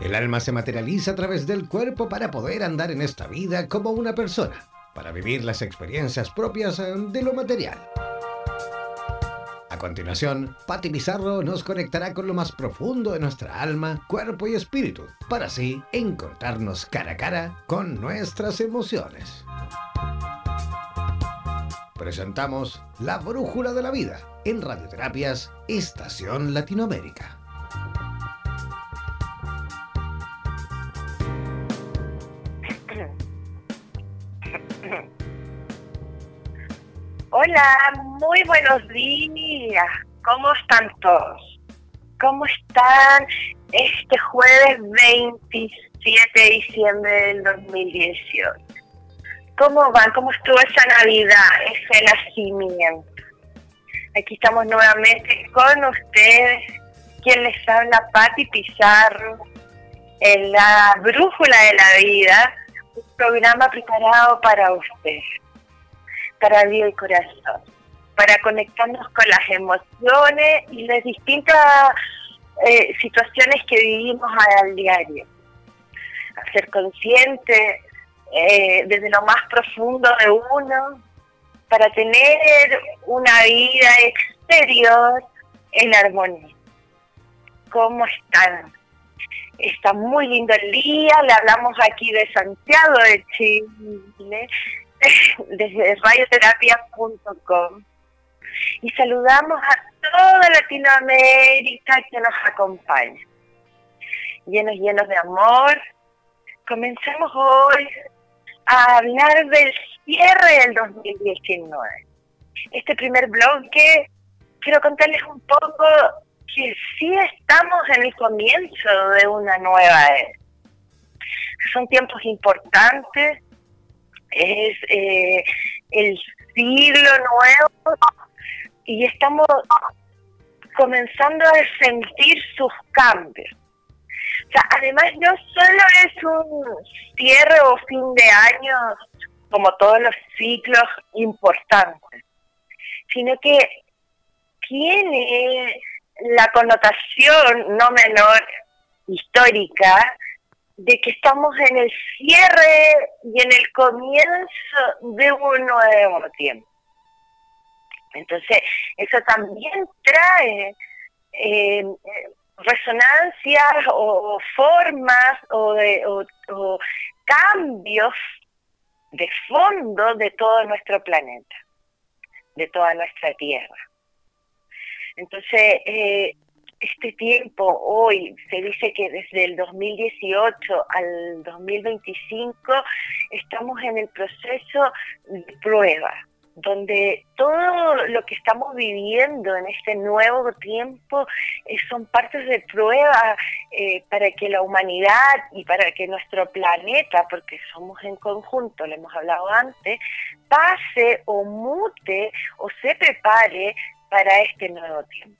El alma se materializa a través del cuerpo para poder andar en esta vida como una persona, para vivir las experiencias propias eh, de lo material. A continuación, Patti Pizarro nos conectará con lo más profundo de nuestra alma, cuerpo y espíritu, para así encontrarnos cara a cara con nuestras emociones. Presentamos La Brújula de la Vida en Radioterapias Estación Latinoamérica. Hola, muy buenos días. ¿Cómo están todos? ¿Cómo están este jueves 27 de diciembre del 2018? ¿Cómo van? ¿Cómo estuvo esa Navidad, ese nacimiento? Aquí estamos nuevamente con ustedes, quien les habla, Patti Pizarro, en la Brújula de la Vida, un programa preparado para ustedes para vida y corazón, para conectarnos con las emociones y las distintas eh, situaciones que vivimos al diario. A ser consciente eh, desde lo más profundo de uno, para tener una vida exterior en armonía. ¿Cómo están? Está muy lindo el día, le hablamos aquí de Santiago de Chile, desde radioterapia.com y saludamos a toda Latinoamérica que nos acompaña. Llenos, llenos de amor, comenzamos hoy a hablar del cierre del 2019. Este primer bloque, quiero contarles un poco que sí estamos en el comienzo de una nueva era. Son tiempos importantes es eh, el siglo nuevo y estamos comenzando a sentir sus cambios. Además no solo es un cierre o fin de año como todos los ciclos importantes, sino que tiene la connotación no menor histórica de que estamos en el cierre y en el comienzo de un nuevo tiempo. Entonces, eso también trae eh, resonancias o, formas o, de, cambios de fondo de todo nuestro planeta, de toda nuestra Tierra. Entonces, eh, este tiempo hoy, se dice que desde el 2018 al 2025 estamos en el proceso de prueba, donde todo lo que estamos viviendo en este nuevo tiempo eh, son partes de prueba eh, para que la humanidad y para que nuestro planeta, porque somos en conjunto, lo hemos hablado antes, pase o mute o se prepare para este nuevo tiempo.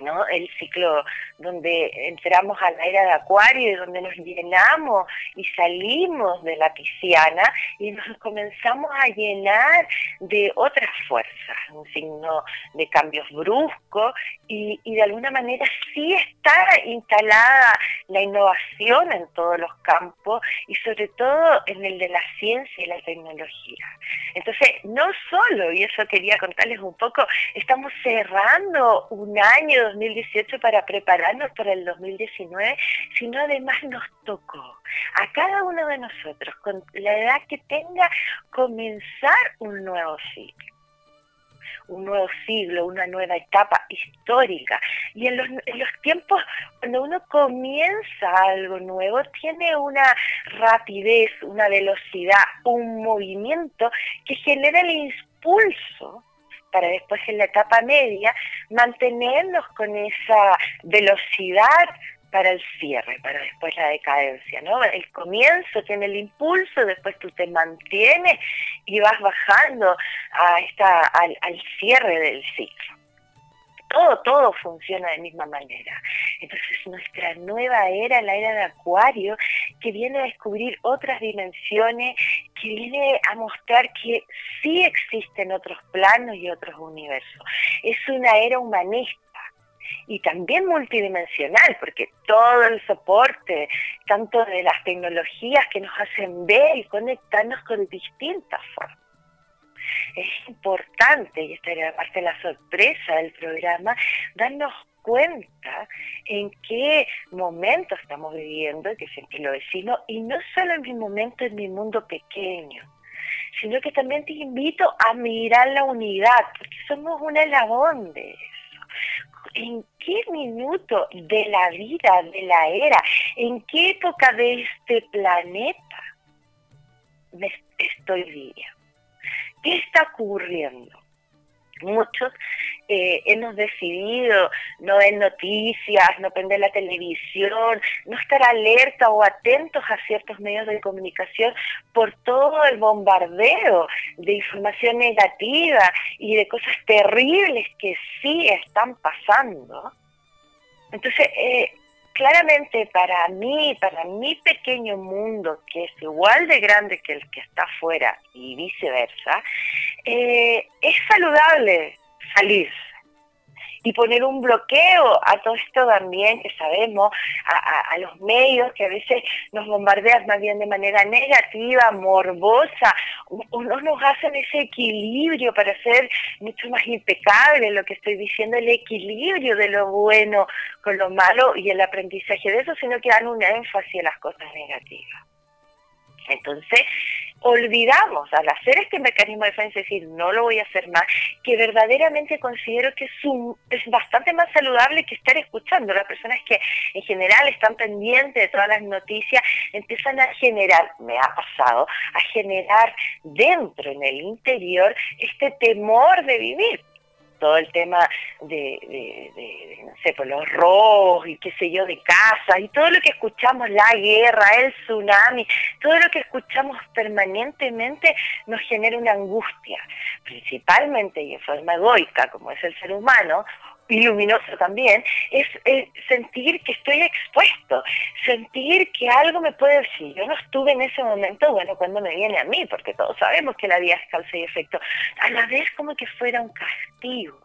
¿No? El ciclo donde entramos a la era de Acuario y donde nos llenamos y salimos de la pisciana y nos comenzamos a llenar de otras fuerzas, un signo de cambios bruscos y, y de alguna manera sí está instalada la innovación en todos los campos y sobre todo en el de la ciencia y la tecnología. Entonces, no solo, y eso quería contarles un poco, estamos cerrando un año 2018 para prepararnos para el 2019, sino además nos tocó a cada uno de nosotros, con la edad que tenga, comenzar un nuevo ciclo un nuevo siglo, una nueva etapa histórica. Y en los, en los, tiempos, cuando uno comienza algo nuevo, tiene una rapidez, una velocidad, un movimiento que genera el impulso para después en la etapa media mantenernos con esa velocidad para el cierre, para después la decadencia, ¿no? El comienzo tiene el impulso, después tú te mantienes y vas bajando a esta, al, al cierre del ciclo todo, todo funciona de misma manera. Entonces nuestra nueva era, la era de Acuario, que viene a descubrir otras dimensiones, que viene a mostrar que sí existen otros planos y otros universos. Es una era humanista y también multidimensional, porque todo el soporte, tanto de las tecnologías que nos hacen ver y conectarnos con distintas formas. Es importante, y esta era parte de la sorpresa del programa, darnos cuenta en qué momento estamos viviendo, que siempre lo decimos, y no solo en mi momento, en mi mundo pequeño, sino que también te invito a mirar la unidad, porque somos un eslabón de eso. ¿En qué minuto de la vida, de la era, en qué época de este planeta me estoy viviendo? ¿Qué está ocurriendo? Muchos eh, hemos decidido no ver noticias, no prender la televisión, no estar alerta o atentos a ciertos medios de comunicación por todo el bombardeo de información negativa y de cosas terribles que sí están pasando. Entonces, eh, claramente para mí, para mi pequeño mundo, que es igual de grande que el que está afuera y viceversa, eh, es saludable salir y poner un bloqueo a todo esto también que sabemos, a, los medios que a veces nos bombardean más bien de manera negativa, morbosa, o, no nos hacen ese equilibrio para ser mucho más impecable, lo que estoy diciendo, el equilibrio de lo bueno con lo malo y el aprendizaje de eso, sino que dan un énfasis a las cosas negativas. Entonces, olvidamos al hacer este mecanismo de defensa, decir, no lo voy a hacer más, que verdaderamente considero que es, es bastante más saludable que estar escuchando. Las personas que en general están pendientes de todas las noticias empiezan a generar, me ha pasado, a generar dentro, en el interior, este temor de vivir todo el tema de, no sé, pues, los robos y qué sé yo, de casa, y todo lo que escuchamos, la guerra, el tsunami, todo lo que escuchamos permanentemente nos genera una angustia, principalmente y en forma egoica, como es el ser humano, y luminoso también, es, sentir que estoy expuesto, sentir que algo me puede decir. Yo no estuve en ese momento, bueno, cuando me viene a mí, porque todos sabemos que la vida es causa y efecto, a la vez como que fuera un castigo.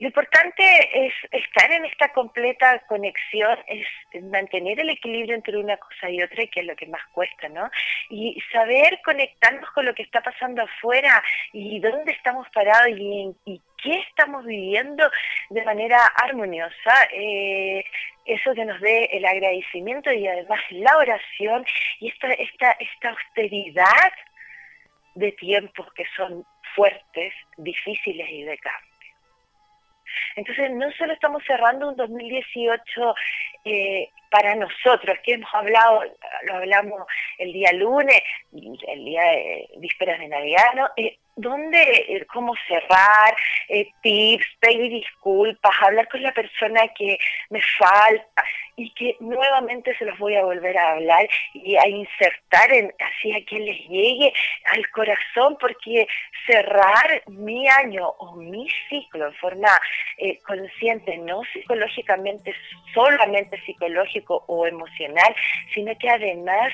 Lo importante es estar en esta completa conexión, es mantener el equilibrio entre una cosa y otra, que es lo que más cuesta, ¿no? Y saber conectarnos con lo que está pasando afuera y dónde estamos parados y, qué estamos viviendo de manera armoniosa. Eh, eso que nos dé el agradecimiento y además la oración y esta, esta, esta austeridad de tiempos que son fuertes, difíciles y de cambio. Entonces, no solo estamos cerrando un 2018 eh, para nosotros, que hemos hablado, lo hablamos el día lunes, el día de vísperas de Navidad, ¿no? Eh, ¿Dónde, eh, cómo cerrar, eh, tips, pedir disculpas, hablar con la persona que me falta y que nuevamente se los voy a volver a hablar y a insertar en, así a que les llegue al corazón porque cerrar mi año o mi ciclo en forma eh, consciente, no psicológicamente, solamente o emocional, sino que además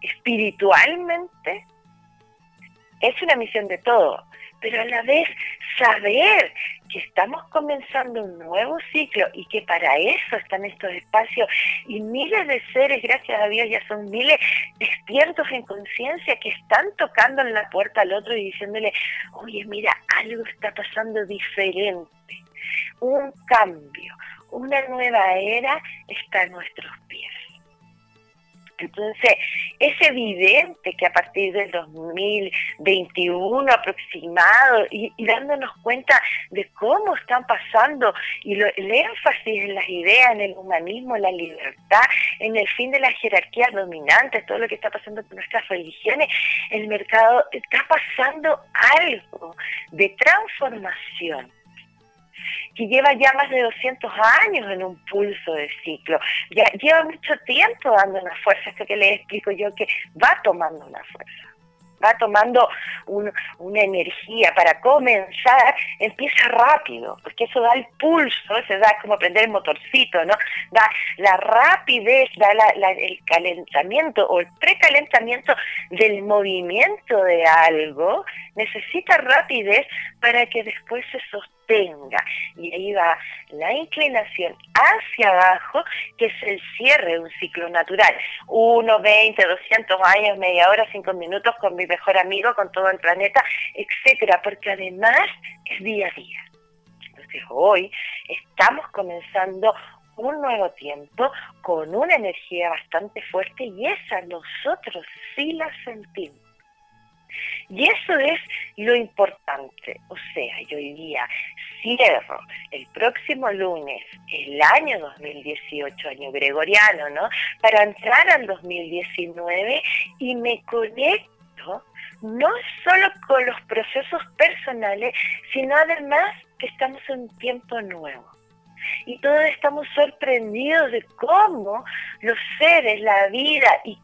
espiritualmente es una misión de todo, pero a la vez saber que estamos comenzando un nuevo ciclo y que para eso están estos espacios. Y miles de seres, gracias a Dios ya son miles despiertos en conciencia que están tocando en la puerta al otro y diciéndole, oye, mira, algo está pasando diferente, un cambio, una nueva era está en nuestros pies. Entonces, es evidente que a partir del 2021 aproximado y, dándonos cuenta de cómo están pasando y el énfasis en las ideas, en el humanismo, en la libertad, en el fin de las jerarquías dominantes, todo lo que está pasando con nuestras religiones, el mercado está pasando algo de transformación que lleva ya más de 200 años en un pulso de ciclo. Ya lleva mucho tiempo dando una fuerza, esto que le explico yo, que va tomando una fuerza va tomando una energía para comenzar, empieza rápido, porque eso da el pulso, se da como prender el motorcito, ¿no? Da la rapidez, da el calentamiento o el precalentamiento del movimiento de algo, necesita rapidez para que después se sostenga sostenga. Y ahí va la inclinación hacia abajo, que es el cierre de un ciclo natural. Uno, 20, 200 años, media hora, cinco minutos con mi mejor amigo, con todo el planeta, etcétera, porque además es día a día. Entonces hoy estamos comenzando un nuevo tiempo con una energía bastante fuerte y esa nosotros sí la sentimos. Y eso es lo importante. O sea, yo hoy día cierro el próximo lunes el año 2018, año gregoriano, ¿no? Para entrar al 2019 y me conecto no solo con los procesos personales, sino además que estamos en un tiempo nuevo y todos estamos sorprendidos de cómo los seres, la vida y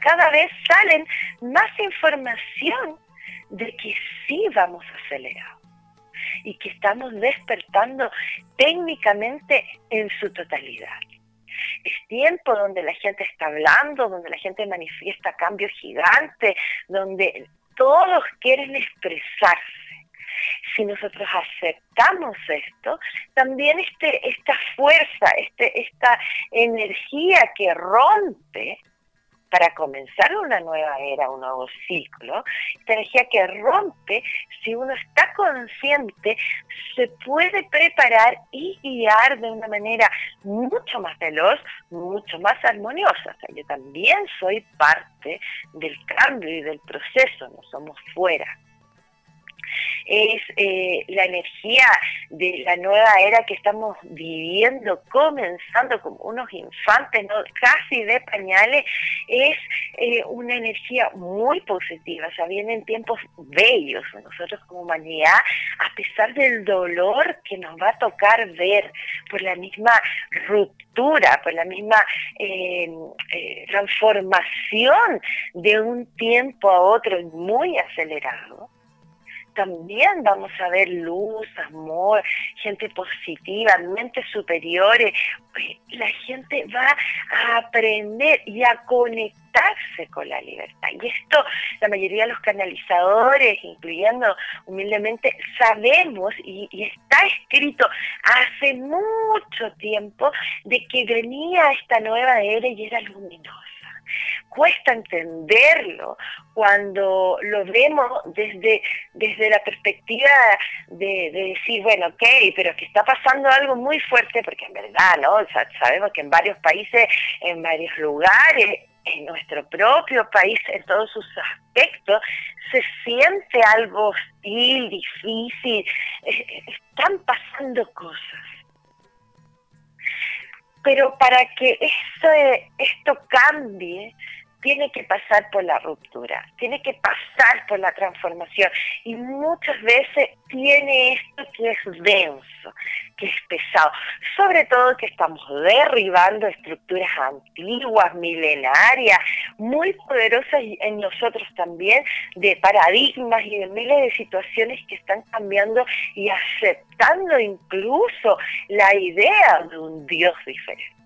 cada, vez salen más información de que sí vamos acelerado y que estamos despertando técnicamente en su totalidad. Es tiempo donde la gente está hablando, donde la gente manifiesta cambios gigantes, donde todos quieren expresarse si nosotros aceptamos esto, también este, esta fuerza, este, esta energía que rompe para comenzar una nueva era, un nuevo ciclo, esta energía que rompe, si uno está consciente, se puede preparar y guiar de una manera mucho más veloz, mucho más armoniosa. yo también soy parte del cambio y del proceso, no somos fuera es eh, la energía de la nueva era que estamos viviendo, comenzando como unos infantes, ¿no? casi de pañales, es eh, una energía muy positiva, o sea, vienen tiempos bellos nosotros como humanidad, a pesar del dolor que nos va a tocar ver por la misma ruptura, por la misma eh, transformación de un tiempo a otro muy acelerado también vamos a ver luz, amor, gente positiva, mentes superiores. La gente va a aprender y a conectarse con la libertad. Y esto, la mayoría de los canalizadores, incluyendo humildemente, sabemos y, y está escrito hace mucho tiempo de que venía esta nueva era y era luminosa cuesta entenderlo cuando lo vemos desde, desde la perspectiva de, decir, bueno, ok, pero que está pasando algo muy fuerte, porque en verdad, ¿no? sabemos que en varios países, en varios lugares, en nuestro propio país, en todos sus aspectos, se siente algo hostil, difícil, eh, eh, están pasando cosas pero para que esto, esto cambie, tiene que pasar por la ruptura, tiene que pasar por la transformación y muchas veces tiene esto que es denso, que es pesado, sobre todo que estamos derribando estructuras antiguas, milenarias, muy poderosas en nosotros también, de paradigmas y de miles de situaciones que están cambiando y aceptando incluso la idea de un Dios diferente.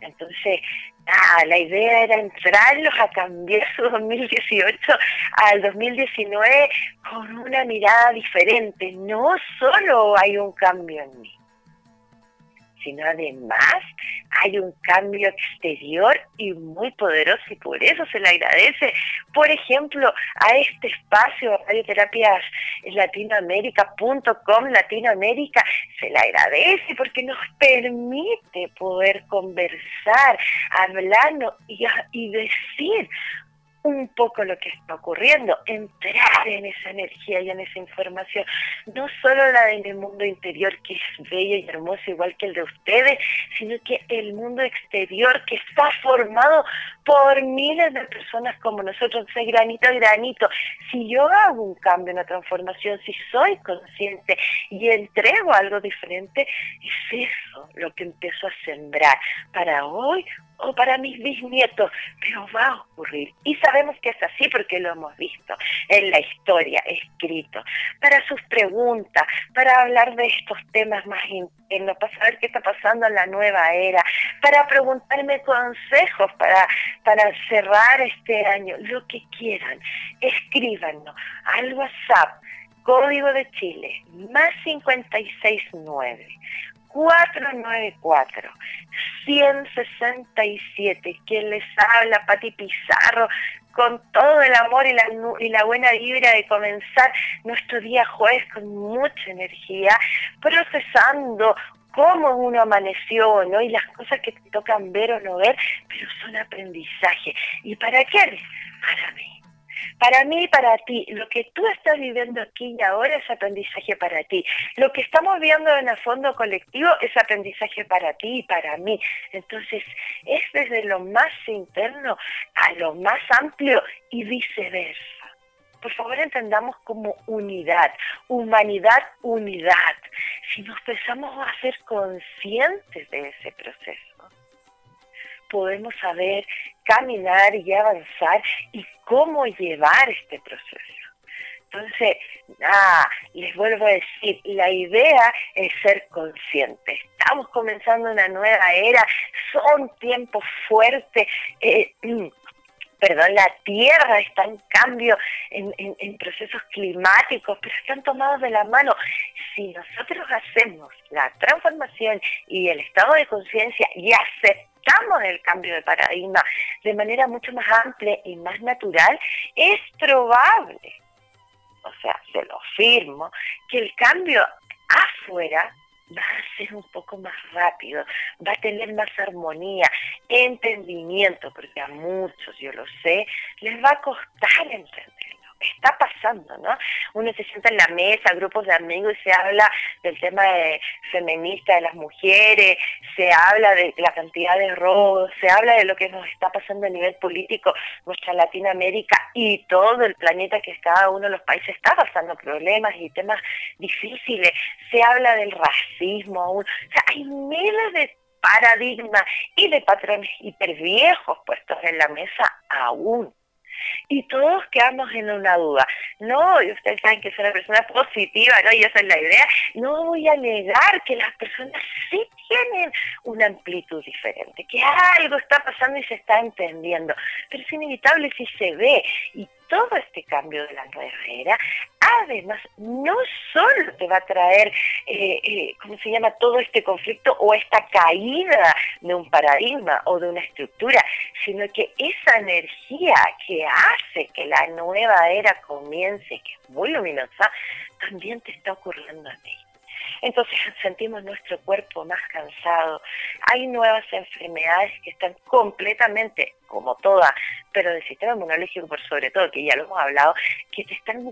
Entonces, Ah, la idea era entrarlos a cambiar su 2018 al 2019 con una mirada diferente. No solo hay un cambio en mí, sino además hay un cambio exterior y muy poderoso y por eso se le agradece, por ejemplo, a este espacio radioterapias latinoamérica.com Latinoamérica, se le agradece porque nos permite poder conversar, hablar y, y decir un poco lo que está ocurriendo, entrar en esa energía y en esa información, no solo la del mundo interior que es bello y hermoso igual que el de ustedes, sino que el mundo exterior que está formado por miles de personas como nosotros, granito a granito. Si yo hago un cambio, una transformación, si soy consciente y entrego algo diferente, es eso lo que empiezo a sembrar para hoy o para mis bisnietos, pero va a ocurrir. Y sabemos que es así porque lo hemos visto en la historia, escrito. Para sus preguntas, para hablar de estos temas más internos, para saber qué está pasando en la nueva era, para preguntarme consejos para, para cerrar este año, lo que quieran, escríbanos al WhatsApp código de Chile, más 569 494 167. Quien les habla, Pati Pizarro, con todo el amor y la, y la buena vibra de comenzar nuestro día jueves con mucha energía, procesando cómo uno amaneció, ¿no? Y las cosas que te tocan ver o no ver, pero son aprendizaje. ¿Y para qué? Para mí. Para mí y para ti, lo que tú estás viviendo aquí y ahora es aprendizaje para ti. Lo que estamos viendo en el fondo colectivo es aprendizaje para ti y para mí. Entonces, es desde lo más interno a lo más amplio y viceversa. Por favor, entendamos como unidad, humanidad, unidad. Si nos empezamos a ser conscientes de ese proceso, podemos saber caminar y avanzar y cómo llevar este proceso. Entonces, ah, les vuelvo a decir, la idea es ser conscientes. Estamos comenzando una nueva era, son tiempos fuertes. Eh, perdón, la Tierra está en cambio en, en, procesos climáticos, pero están tomados de la mano. Si nosotros hacemos la transformación y el estado de conciencia y aceptamos estamos el cambio de paradigma de manera mucho más amplia y más natural, es probable, o sea, se lo firmo, que el cambio afuera va a ser un poco más rápido, va a tener más armonía, entendimiento, porque a muchos, yo lo sé, les va a costar entender está pasando, ¿no? Uno se sienta en la mesa, grupos de amigos y se habla del tema de feminista de las mujeres, se habla de la cantidad de robos, se habla de lo que nos está pasando a nivel político, nuestra Latinoamérica y todo el planeta que cada uno de los países está pasando problemas y temas difíciles, se habla del racismo aún, o sea, hay miles de paradigmas y de patrones hiperviejos puestos en la mesa aún y todos quedamos en una duda. No, y ustedes saben que soy una persona positiva, ¿no? Y esa es la idea. No voy a negar que las personas sí tienen una amplitud diferente, que algo está pasando y se está entendiendo, pero es inevitable si se ve. Todo este cambio de la nueva era, además, no solo te va a traer, eh, eh, ¿cómo se llama?, todo este conflicto o esta caída de un paradigma o de una estructura, sino que esa energía que hace que la nueva era comience, que es muy luminosa, también te está ocurriendo a ti. Entonces sentimos nuestro cuerpo más cansado. Hay nuevas enfermedades que están completamente, como todas, pero del sistema inmunológico por sobre todo, que ya lo hemos hablado, que te están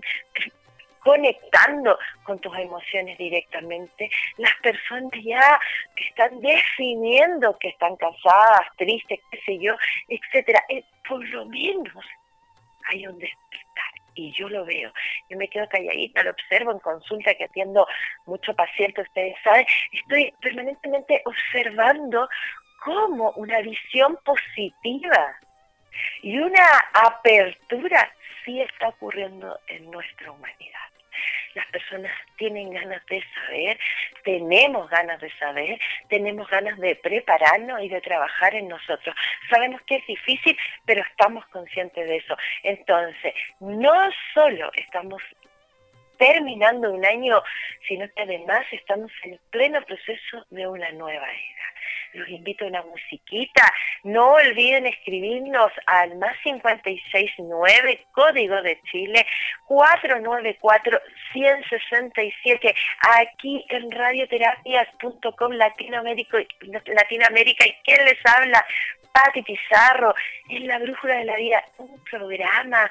conectando con tus emociones directamente, las personas ya que están definiendo que están cansadas, tristes, qué sé yo, etcétera, por lo menos hay un despertar y yo lo veo. Yo me quedo calladita, lo observo en consulta que atiendo mucho paciente, ustedes saben, estoy permanentemente observando cómo una visión positiva y una apertura sí está ocurriendo en nuestra humanidad las personas tienen ganas de saber, tenemos ganas de saber, tenemos ganas de prepararnos y de trabajar en nosotros. Sabemos que es difícil, pero estamos conscientes de eso. Entonces, no solo estamos terminando un año, sino que además estamos en pleno proceso de una nueva era los invito a una musiquita. No olviden escribirnos al más 569, código de Chile, 494-167, aquí en radioterapias.com Latinoamérica, Latinoamérica. ¿Y quién les habla? Pati Pizarro, en La Brújula de la Vida, un programa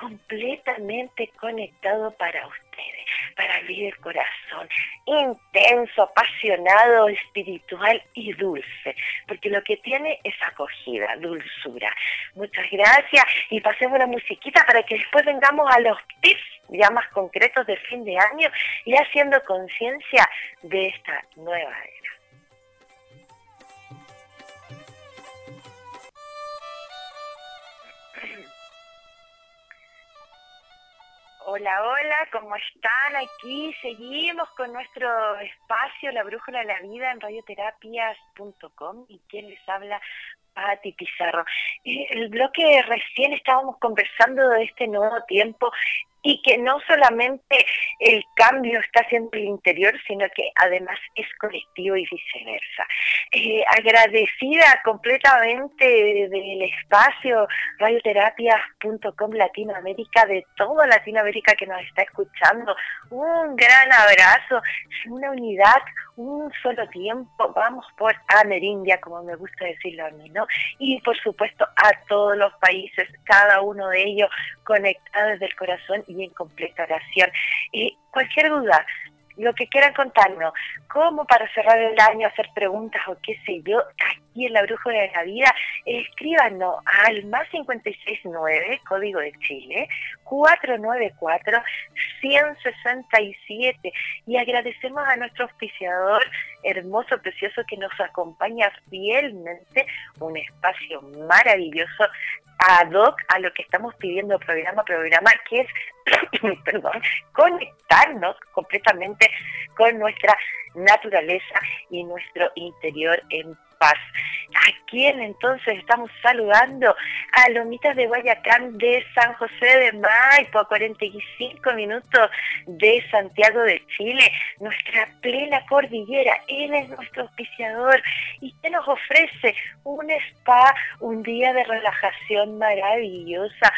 completamente conectado para ustedes, para abrir el corazón, intenso, apasionado, espiritual y dulce, porque lo que tiene es acogida, dulzura. Muchas gracias y pasemos la musiquita para que después vengamos a los tips ya más concretos de fin de año y haciendo conciencia de esta nueva era. Hola, hola, ¿cómo están? Aquí seguimos con nuestro espacio La Brújula de la Vida en radioterapias.com y quien les habla, Pati Pizarro. El bloque recién estábamos conversando de este nuevo tiempo y que no solamente el cambio está haciendo el interior, sino que además es colectivo y viceversa. Eh, agradecida completamente del espacio radioterapias.com Latinoamérica, de toda Latinoamérica que nos está escuchando. Un gran abrazo, una unidad, un solo tiempo. Vamos por Amerindia, como me gusta decirlo a mí, ¿no? Y por supuesto a todos los países, cada uno de ellos conectados desde el corazón y en completa oración. Y cualquier duda, lo que quieran contarnos, como para cerrar el año, hacer preguntas o qué sé yo, aquí en la Brújula de la Vida, escríbanos al más 569, código de Chile, 494-167 y agradecemos a nuestro auspiciador hermoso, precioso que nos acompaña fielmente, un espacio maravilloso ad hoc a lo que estamos pidiendo programa programa, que es, perdón, conectarnos completamente con nuestra naturaleza y nuestro interior en paz. ¿A quién entonces estamos saludando? A Lomitas de Guayacán de San José de Maipo, a 45 minutos de Santiago de Chile, nuestra plena cordillera. Él es nuestro auspiciador y que nos ofrece un spa, un día de relajación maravillosa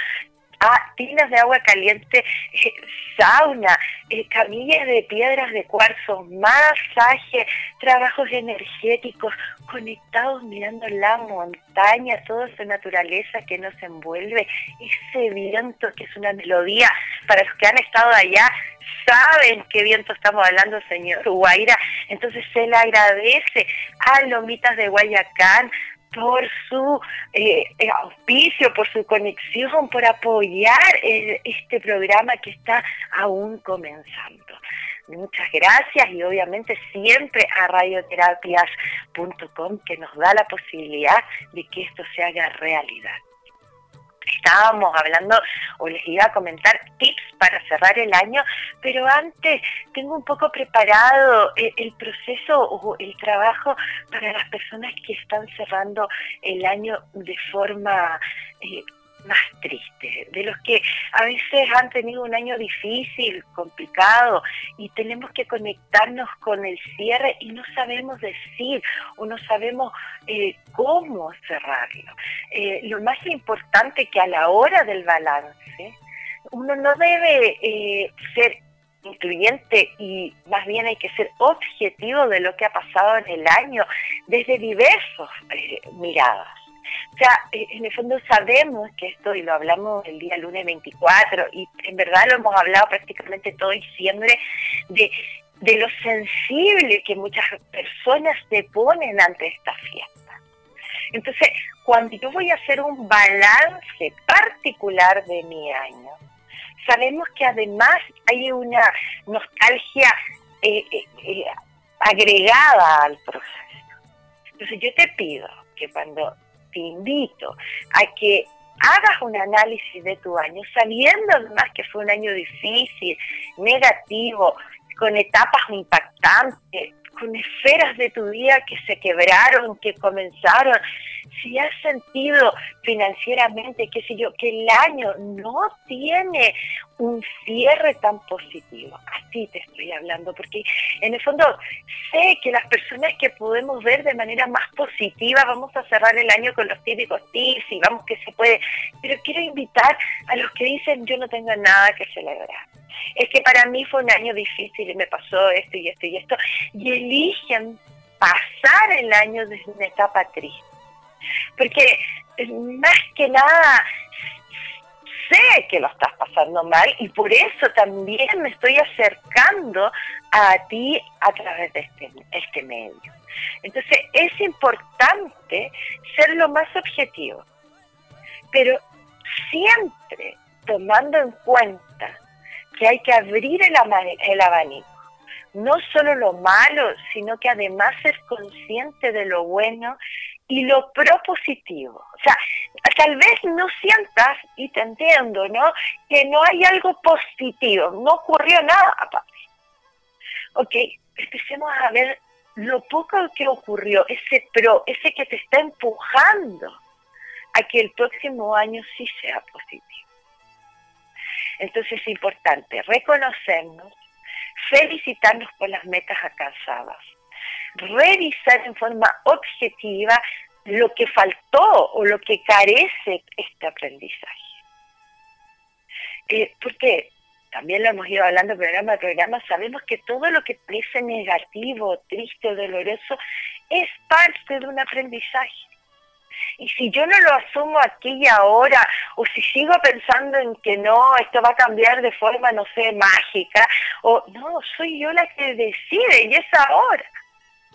ah, tinas de agua caliente, eh, sauna, eh, camillas de piedras de cuarzo, masaje, trabajos energéticos, conectados mirando la montaña, toda esa naturaleza que nos envuelve, ese viento que es una melodía. Para los que han estado allá, saben qué viento estamos hablando, señor Guaira. Entonces se le agradece a Lomitas de Guayacán, por su eh, eh, auspicio, por su conexión, por apoyar este programa que está aún comenzando. Muchas gracias y obviamente siempre a radioterapias.com que nos da la posibilidad de que esto se haga realidad estábamos hablando o les iba a comentar tips para cerrar el año, pero antes tengo un poco preparado eh, el, proceso o el trabajo para las personas que están cerrando el año de forma eh, más triste, de los que a veces han tenido un año difícil, complicado, y tenemos que conectarnos con el cierre y no sabemos decir o no sabemos eh, cómo cerrarlo. Eh, lo más importante que a la hora del balance, uno no debe eh, ser incluyente y más bien hay que ser objetivo de lo que ha pasado en el año desde diversas miradas. O sea, eh, en el fondo sabemos que esto, y lo hablamos el día lunes 24, y en verdad lo hemos hablado prácticamente todo diciembre, de, de lo sensible que muchas personas se ponen ante esta fiesta. Entonces, cuando yo voy a hacer un balance particular de mi año, sabemos que además hay una nostalgia eh, eh, agregada al proceso. Entonces yo te pido que cuando te invito a que hagas un análisis de tu año, sabiendo además que fue un año difícil, negativo, con etapas impactantes, con esferas de tu vida que se quebraron, que comenzaron, si has sentido financieramente, qué sé yo, que el año no tiene un cierre tan positivo. Así te estoy hablando, porque en el fondo sé que las personas que podemos ver de manera más positiva, vamos a cerrar el año con los típicos tips y vamos que se puede, pero quiero invitar a los que dicen yo no tengo nada que celebrar. Es que para mí fue un año difícil y me pasó esto y esto y esto, y eligen pasar el año desde una etapa triste porque eh, más que nada sé que lo estás pasando mal y por eso también me estoy acercando a ti a través de este, este medio. Entonces es importante ser lo más objetivo, pero siempre tomando en cuenta que hay que abrir el, el abanico no solo lo malo, sino que además ser consciente de lo bueno y lo propositivo. O sea, tal vez no sientas, y te entiendo, ¿no? Que no hay algo positivo, no ocurrió nada, papá. Ok, empecemos a ver lo poco que ocurrió, ese pro, ese que te está empujando a que el próximo año sí sea positivo. Entonces es importante reconocernos, felicitarnos por las metas alcanzadas, revisar en forma objetiva lo que faltó o lo que carece este aprendizaje. Eh, porque también lo hemos ido hablando programa a programa, sabemos que todo lo que parece negativo, triste o doloroso es parte de un aprendizaje. Y si yo no lo asumo aquí y ahora, o si sigo pensando en que no, esto va a cambiar de forma, no sé, mágica, o no, soy yo la que decide y es ahora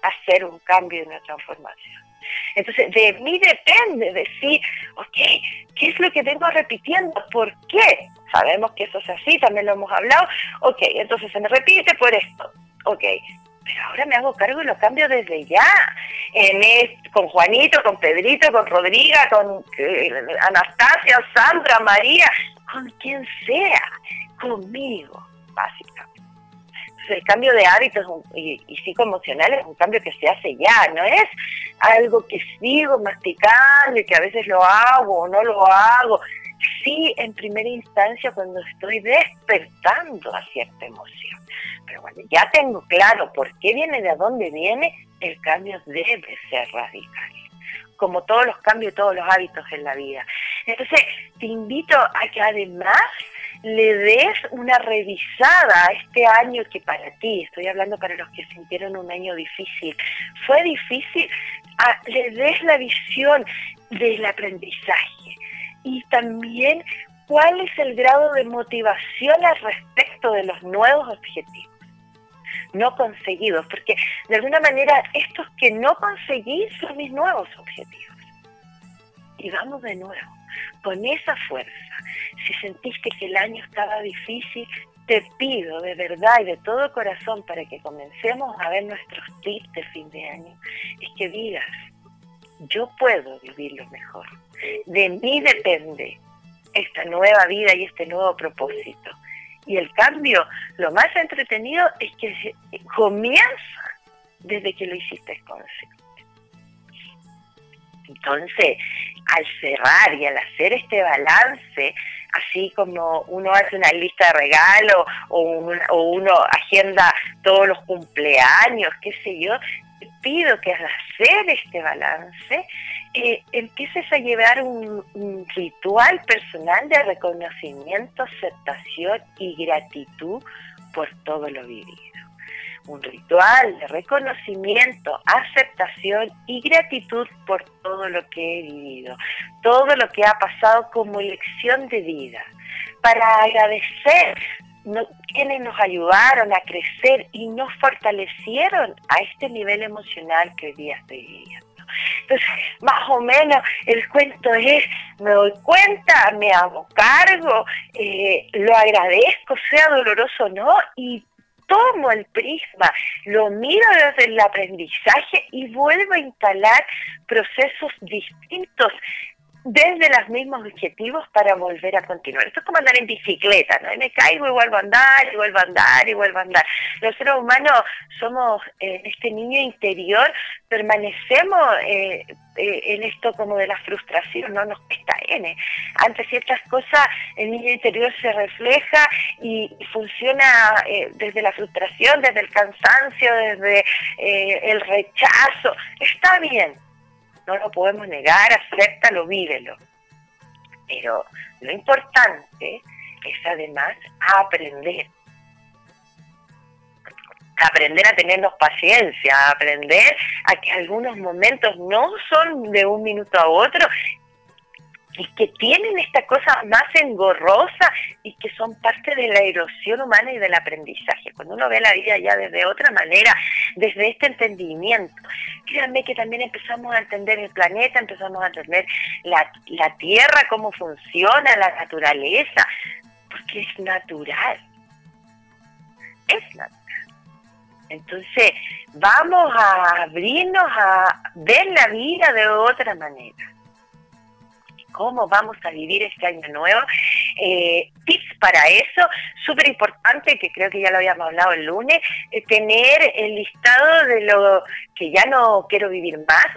hacer un cambio y una transformación. Entonces, de mí depende decir, ok, ¿qué es lo que vengo repitiendo? ¿Por qué? Sabemos que eso es así, también lo hemos hablado. Ok, entonces se me repite por esto. Ok, pero ahora me hago cargo y lo cambio desde ya. En con Juanito, con Pedrito, con Rodriga, con eh, Anastasia, Sandra, María, con quien sea, conmigo, básicamente el cambio de hábitos y, psicoemocional es un cambio que se hace ya, no es algo que sigo masticando y que a veces lo hago o no lo hago. Sí, en primera instancia cuando estoy despertando a cierta emoción. Pero cuando ya tengo claro por qué viene, de dónde viene, el cambio debe ser radical como todos los cambios, todos los hábitos en la vida. Entonces, te invito a que además le des una revisada a este año que para ti, estoy hablando para los que sintieron un año difícil, fue difícil, le des la visión del aprendizaje y también cuál es el grado de motivación al respecto de los nuevos objetivos no conseguidos, porque de alguna manera estos que no conseguí son mis nuevos objetivos. Y vamos de nuevo, con esa fuerza, si sentiste que el año estaba difícil, te pido de verdad y de todo corazón para que comencemos a ver nuestros tips de fin de año, es que digas, yo puedo vivirlo mejor. De mí depende esta nueva vida y este nuevo propósito. Y el cambio, lo más entretenido es que comienza desde que lo hiciste consciente. Entonces, al cerrar y al hacer este balance, así como uno hace una lista de regalos o, uno agenda todos los cumpleaños, qué sé yo, pido que al hacer este balance eh, empieces a llevar un, un ritual personal de reconocimiento, aceptación y gratitud por todo lo vivido. Un ritual de reconocimiento, aceptación y gratitud por todo lo que he vivido, todo lo que ha pasado como lección de vida, para agradecer quienes nos ayudaron a crecer y nos fortalecieron a este nivel emocional que hoy día estoy viviendo. Entonces, más o menos el cuento es, me doy cuenta, me hago cargo, eh, lo agradezco, sea doloroso o no, y tomo el prisma, lo miro desde el aprendizaje y vuelvo a instalar procesos distintos desde los mismos objetivos para volver a continuar. Esto es como andar en bicicleta, ¿no? me caigo y vuelvo a andar, y vuelvo a andar, y vuelvo a andar. Los seres humanos somos eh, este niño interior, permanecemos eh, eh, en esto como de la frustración, no nos cuesta N. Ante ciertas cosas, el niño interior se refleja y, funciona desde la frustración, desde el cansancio, desde el rechazo. Está bien, no lo podemos negar, acéptalo, vívelo. Pero lo importante es además aprender. Aprender a tenernos paciencia, aprender a que algunos momentos no son de un minuto a otro y que tienen esta cosa más engorrosa y que son parte de la erosión humana y del aprendizaje. Cuando uno ve la vida ya desde otra manera, desde este entendimiento, créanme que también empezamos a entender el planeta, empezamos a entender la, la tierra, cómo funciona, la naturaleza, porque es natural. Es natural. Entonces, vamos a abrirnos a ver la vida de otra manera cómo vamos a vivir este año nuevo. Eh, tips para eso, súper importante, que creo que ya lo habíamos hablado el lunes, eh, tener el listado de lo que ya no quiero vivir más,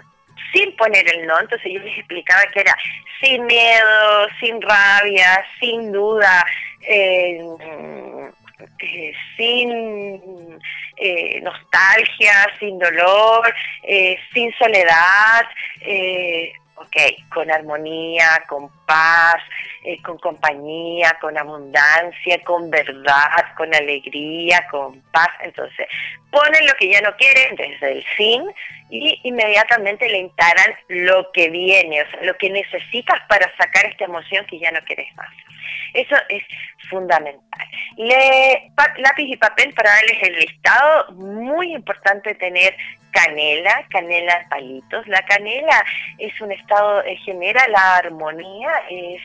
sin poner el no, entonces yo les explicaba que era sin miedo, sin rabia, sin duda, eh, sin eh, nostalgia, sin dolor, sin soledad, ok, con armonía, con paz, con compañía, con abundancia, con verdad, con alegría, con paz. Entonces, ponen lo que ya no quieren desde el fin y inmediatamente le instalan lo que viene, o sea, lo que necesitas para sacar esta emoción que ya no quieres más. Eso es fundamental. Le, lápiz y papel para darles el listado, muy importante tener canela, canela palitos. La canela es un estado, eh, genera la armonía, es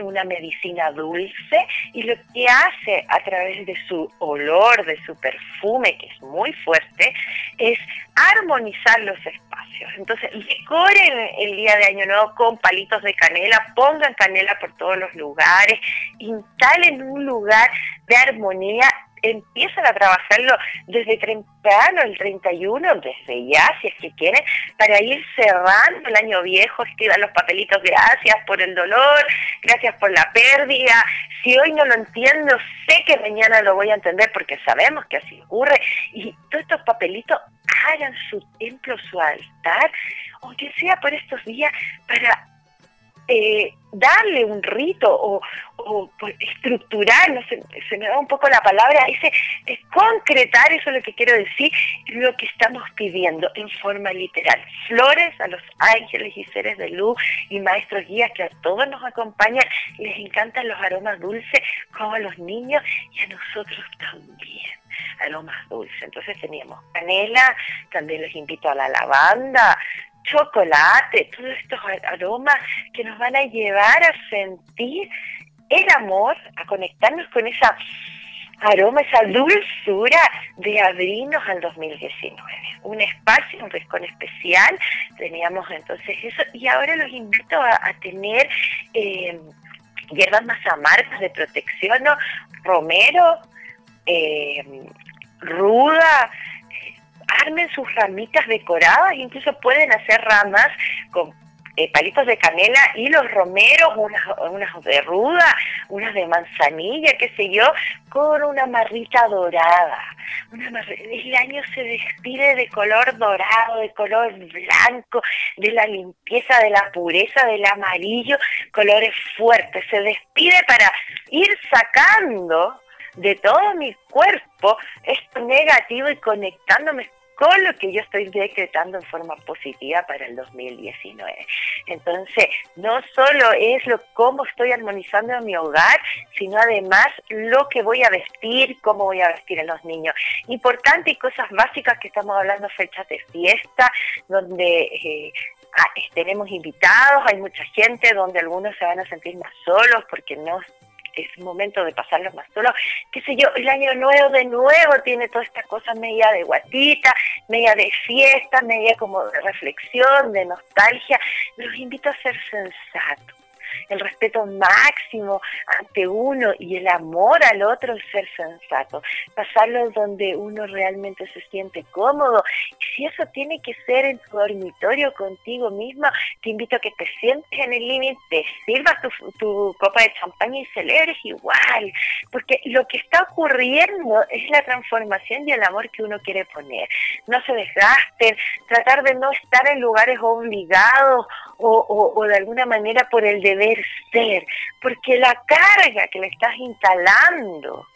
una medicina dulce y lo que hace a través de su olor, de su perfume, que es muy fuerte, es armonizar los espacios. Entonces, decoren el día de Año Nuevo con palitos de canela, pongan canela por todos los lugares, instalen un lugar de armonía empiezan a trabajarlo desde temprano, el 31, desde ya, si es que quieren, para ir cerrando el año viejo, escriban los papelitos, gracias por el dolor, gracias por la pérdida, si hoy no lo entiendo, sé que mañana lo voy a entender porque sabemos que así ocurre, y todos estos papelitos hagan su templo, su altar, aunque sea por estos días, para eh, darle un rito o, pues, estructurar, no sé, se me da un poco la palabra, ese es concretar, eso es lo que quiero decir, lo que estamos pidiendo en forma literal. Flores a los ángeles y seres de luz y maestros guías que a todos nos acompañan, les encantan los aromas dulces, como a los niños y a nosotros también aromas dulces. Entonces teníamos canela, también les invito a la lavanda, chocolate, todos estos aromas que nos van a llevar a sentir el amor, a conectarnos con esa aroma, esa dulzura de abrirnos al 2019. Un espacio, un rincón especial, teníamos entonces eso, y ahora los invito a, tener eh, hierbas más amargas de protección, ¿no? romero, eh, ruda, armen sus ramitas decoradas, incluso pueden hacer ramas con eh, palitos de canela y los romeros, unas, unas de ruda, unas de manzanilla, qué sé yo, con una marrita dorada. Una el año se despide de color dorado, de color blanco, de la limpieza, de la pureza, del amarillo, colores fuertes. Se despide para ir sacando de todo mi cuerpo esto negativo y conectándome con lo que yo estoy decretando en forma positiva para el 2019. Entonces, no solo es lo cómo estoy armonizando mi hogar, sino además lo que voy a vestir, cómo voy a vestir a los niños. Importante y cosas básicas que estamos hablando, fechas de fiesta, donde eh, ah, tenemos invitados, hay mucha gente, donde algunos se van a sentir más solos porque no es momento de pasarlos más solos, qué sé yo, el año nuevo de nuevo tiene toda esta cosa media de guatita, media de fiesta, media como de reflexión, de nostalgia, los invito a ser sensatos el respeto máximo ante uno y el amor al otro es ser sensato, pasarlo donde uno realmente se siente cómodo. Si eso tiene que ser en tu dormitorio contigo mismo, te invito a que te sientes en el límite, te sirvas tu, copa de champaña y celebres igual, porque lo que está ocurriendo es la transformación y el amor que uno quiere poner. No se desgasten, tratar de no estar en lugares obligados o, o de alguna manera por el deber ser, porque la carga que le estás instalando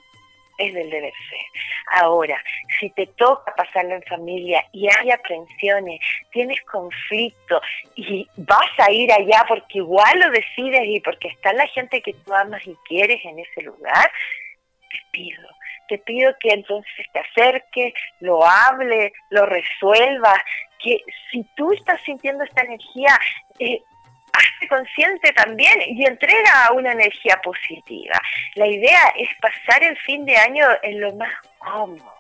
es del deber ser. Ahora, si te toca pasarlo en familia y hay aprensiones, tienes conflicto y vas a ir allá porque igual lo decides y porque está la gente que tú amas y quieres en ese lugar, te pido, te pido que entonces te acerques, lo hable, lo resuelvas, que si tú estás sintiendo esta energía, eh, consciente también y entrega una energía positiva. La idea es pasar el fin de año en lo más cómodo.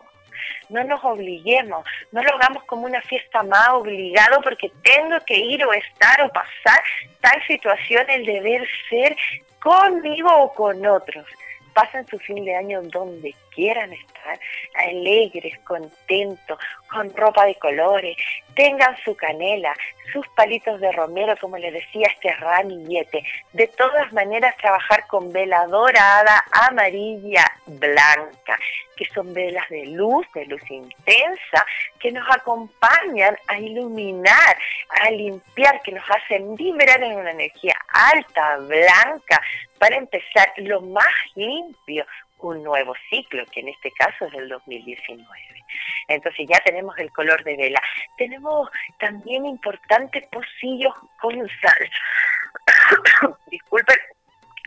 No nos obliguemos, no lo hagamos como una fiesta más obligado porque tengo que ir o estar o pasar tal situación, el deber ser conmigo o con otros pasen su fin de año donde quieran estar, alegres, contentos, con ropa de colores, tengan su canela, sus palitos de romero, como les decía, este ramillete. De todas maneras, trabajar con vela dorada, amarilla, blanca, que son velas de luz, de luz intensa, que nos acompañan a iluminar, a limpiar, que nos hacen vibrar en una energía alta, blanca, para empezar lo más limpio, un nuevo ciclo, que en este caso es el 2019. Entonces ya tenemos el color de vela. Tenemos también importantes pocillos con sal. Disculpen,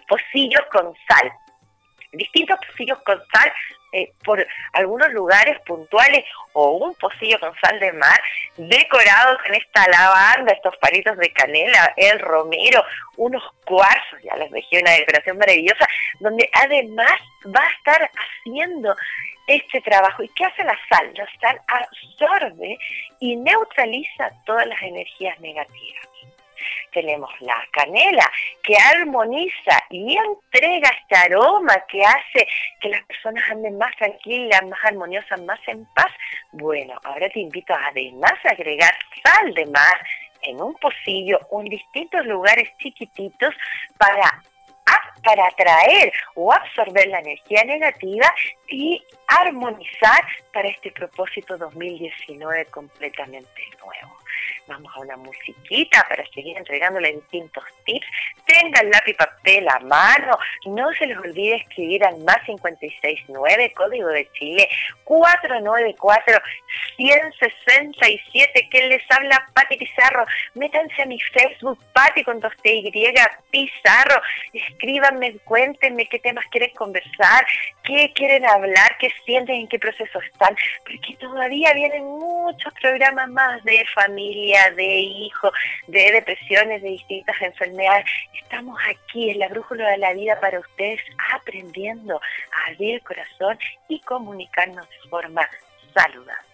pocillos con sal. Distintos pocillos con sal eh, por algunos lugares puntuales o un pocillo con sal de mar decorado con esta lavanda, estos palitos de canela, el romero, unos cuarzos, ya les dejé una decoración maravillosa, donde además va a estar haciendo este trabajo. ¿Y qué hace la sal? La sal absorbe y neutraliza todas las energías negativas tenemos la canela que armoniza y entrega este aroma que hace que las personas anden más tranquilas, más armoniosas, más en paz. Bueno, ahora te invito además a agregar sal de mar en un pocillo o en distintos lugares chiquititos para para atraer o absorber la energía negativa y armonizar para este propósito 2019 completamente nuevo vamos a una musiquita para seguir entregándole distintos tips. Tengan lápiz y papel a mano, no se les olvide escribir al más 569, código de Chile, 494 167, que les habla Pati Pizarro. Métanse a mi Facebook, Pati con dos T Y, Pizarro. Escríbanme, cuéntenme qué temas quieren conversar, qué quieren hablar, qué sienten, en qué proceso están, porque todavía vienen muchos programas más de familia de hijos, de depresiones, de distintas enfermedades. Estamos aquí en la brújula de la vida para ustedes aprendiendo a abrir el corazón y comunicarnos de forma saludable.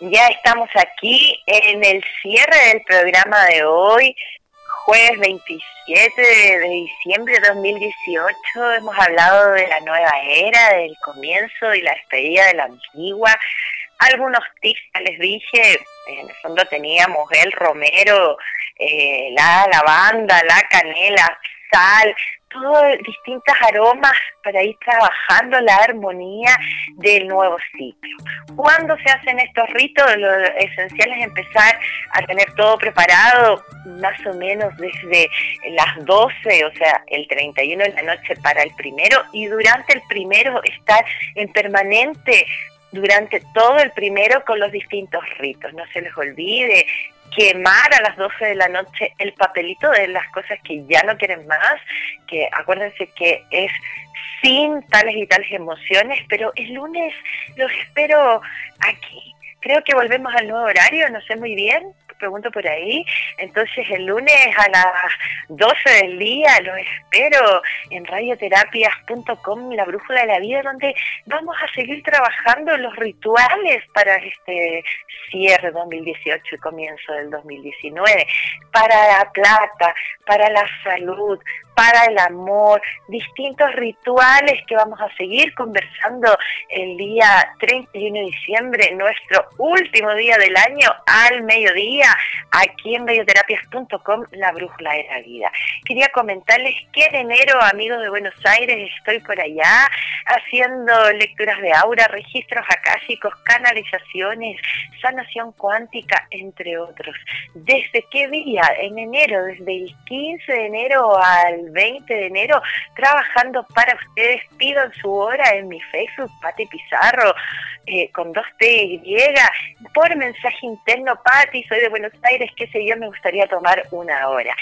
Ya estamos aquí en el cierre del programa de hoy jueves 27 de, diciembre de 2018 hemos hablado de la nueva era, del comienzo y la despedida de la antigua. Algunos tips ya les dije, en el fondo teníamos el romero, eh, la lavanda, la canela, sal, todos distintos aromas para ir trabajando la armonía del nuevo ciclo. ¿Cuándo se hacen estos ritos? Lo esencial es empezar a tener todo preparado más o menos desde las 12, o sea, el 31 de la noche para el primero y durante el primero estar en permanente durante todo el primero con los distintos ritos. No se les olvide quemar a las 12 de la noche el papelito de las cosas que ya no quieren más, que acuérdense que es sin tales y tales emociones, pero el lunes los espero aquí. Creo que volvemos al nuevo horario, no sé muy bien, pregunto por ahí. Entonces el lunes a las 12 del día lo espero en radioterapias.com, la brújula de la vida, donde vamos a seguir trabajando los rituales para este cierre 2018 y comienzo del 2019, para la plata, para la salud, para el amor, distintos rituales que vamos a seguir conversando el día 31 de diciembre, nuestro último día del año al mediodía, aquí en medioterapias.com, la brújula de la vida. Quería comentarles que en enero, amigos de Buenos Aires, estoy por allá haciendo lecturas de aura, registros akáshicos, canalizaciones, sanación cuántica, entre otros. ¿Desde qué día? En enero, desde el 15 de enero al 20 de enero trabajando para ustedes. Pidan su hora en mi Facebook, Pati Pizarro, eh, con dos T y por mensaje interno, Pati, soy de Buenos Aires, qué sé yo, me gustaría tomar una hora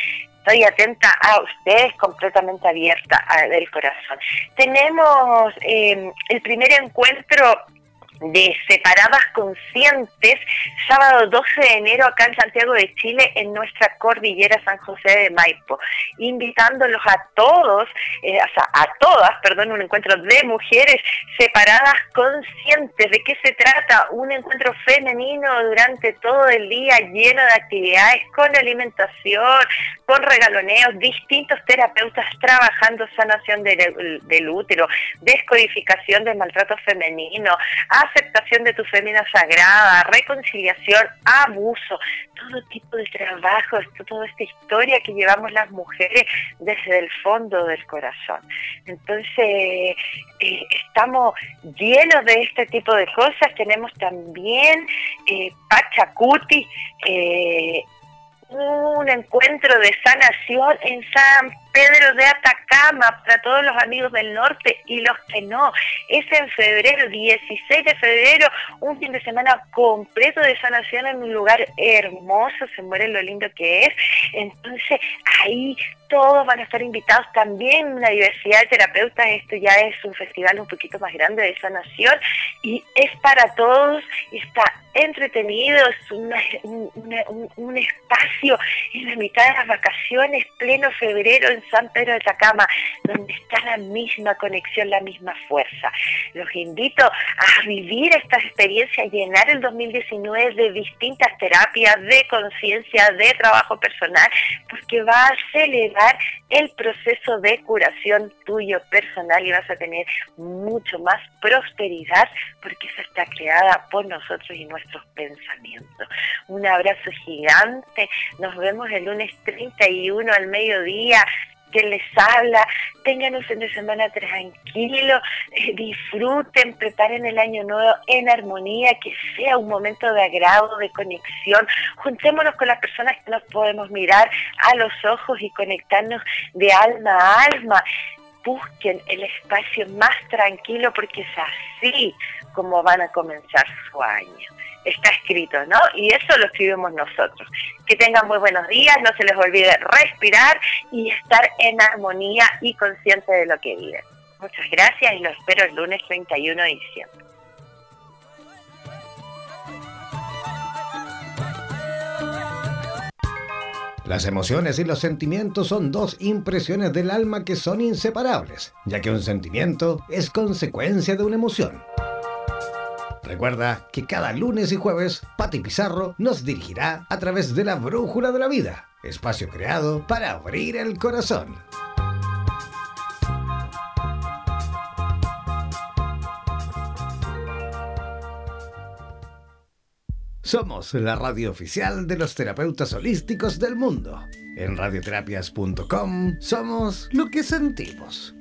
estoy atenta a ustedes, completamente abierta del corazón. Tenemos eh, el primer encuentro de Separadas Conscientes, sábado 12 de enero acá en Santiago de Chile, en nuestra cordillera San José de Maipo, invitándolos a todos, eh, o sea, a todas, perdón, un encuentro de mujeres separadas conscientes. ¿De qué se trata? Un encuentro femenino durante todo el día lleno de actividades con alimentación, con regaloneos, distintos terapeutas trabajando sanación del, del útero, descodificación del maltrato femenino, aceptación de tu fémina sagrada, reconciliación, abuso, todo tipo de trabajo, toda esta historia que llevamos las mujeres desde el fondo del corazón. Entonces, eh, estamos llenos de este tipo de cosas. Tenemos también eh, Pachacuti, eh, un encuentro de sanación en San Pedro de Atacama para todos los amigos del norte y los que no. Es en febrero, 16 de febrero, un fin de semana completo de sanación en un lugar hermoso, se muere lo lindo que es. Entonces ahí todos van a estar invitados. También, una diversidad de terapeutas, esto ya es un festival un poquito más grande de sanación. Y es para todos, está entretenido, es un, espacio en la mitad de las vacaciones, pleno febrero en San Pedro de Atacama, donde está la misma conexión, la misma fuerza. Los invito a vivir esta experiencia, a llenar el 2019 de distintas terapias, de conciencia, de trabajo personal, porque va a acelerar el proceso de curación tuyo personal y vas a tener mucho más prosperidad porque esa está creada por nosotros y nuestros pensamientos. Un abrazo gigante, nos vemos el lunes 31 al mediodía que les habla, tengan un fin de semana tranquilo, eh, disfruten, preparen el año nuevo en armonía, que sea un momento de agrado, de conexión. Juntémonos con las personas que nos podemos mirar a los ojos y conectarnos de alma a alma. Busquen el espacio más tranquilo porque es así como van a comenzar su año está escrito, ¿no? Y eso lo escribimos nosotros. Que tengan muy buenos días, no se les olvide respirar y estar en armonía y consciente de lo que viven. Muchas gracias y los espero el lunes 31 de diciembre. Las emociones y los sentimientos son dos impresiones del alma que son inseparables, ya que un sentimiento es consecuencia de una emoción. Recuerda que cada lunes y jueves Pati Pizarro nos dirigirá a través de la Brújula de la Vida, espacio creado para abrir el corazón. Somos la radio oficial de los terapeutas holísticos del mundo. En radioterapias.com somos lo que sentimos.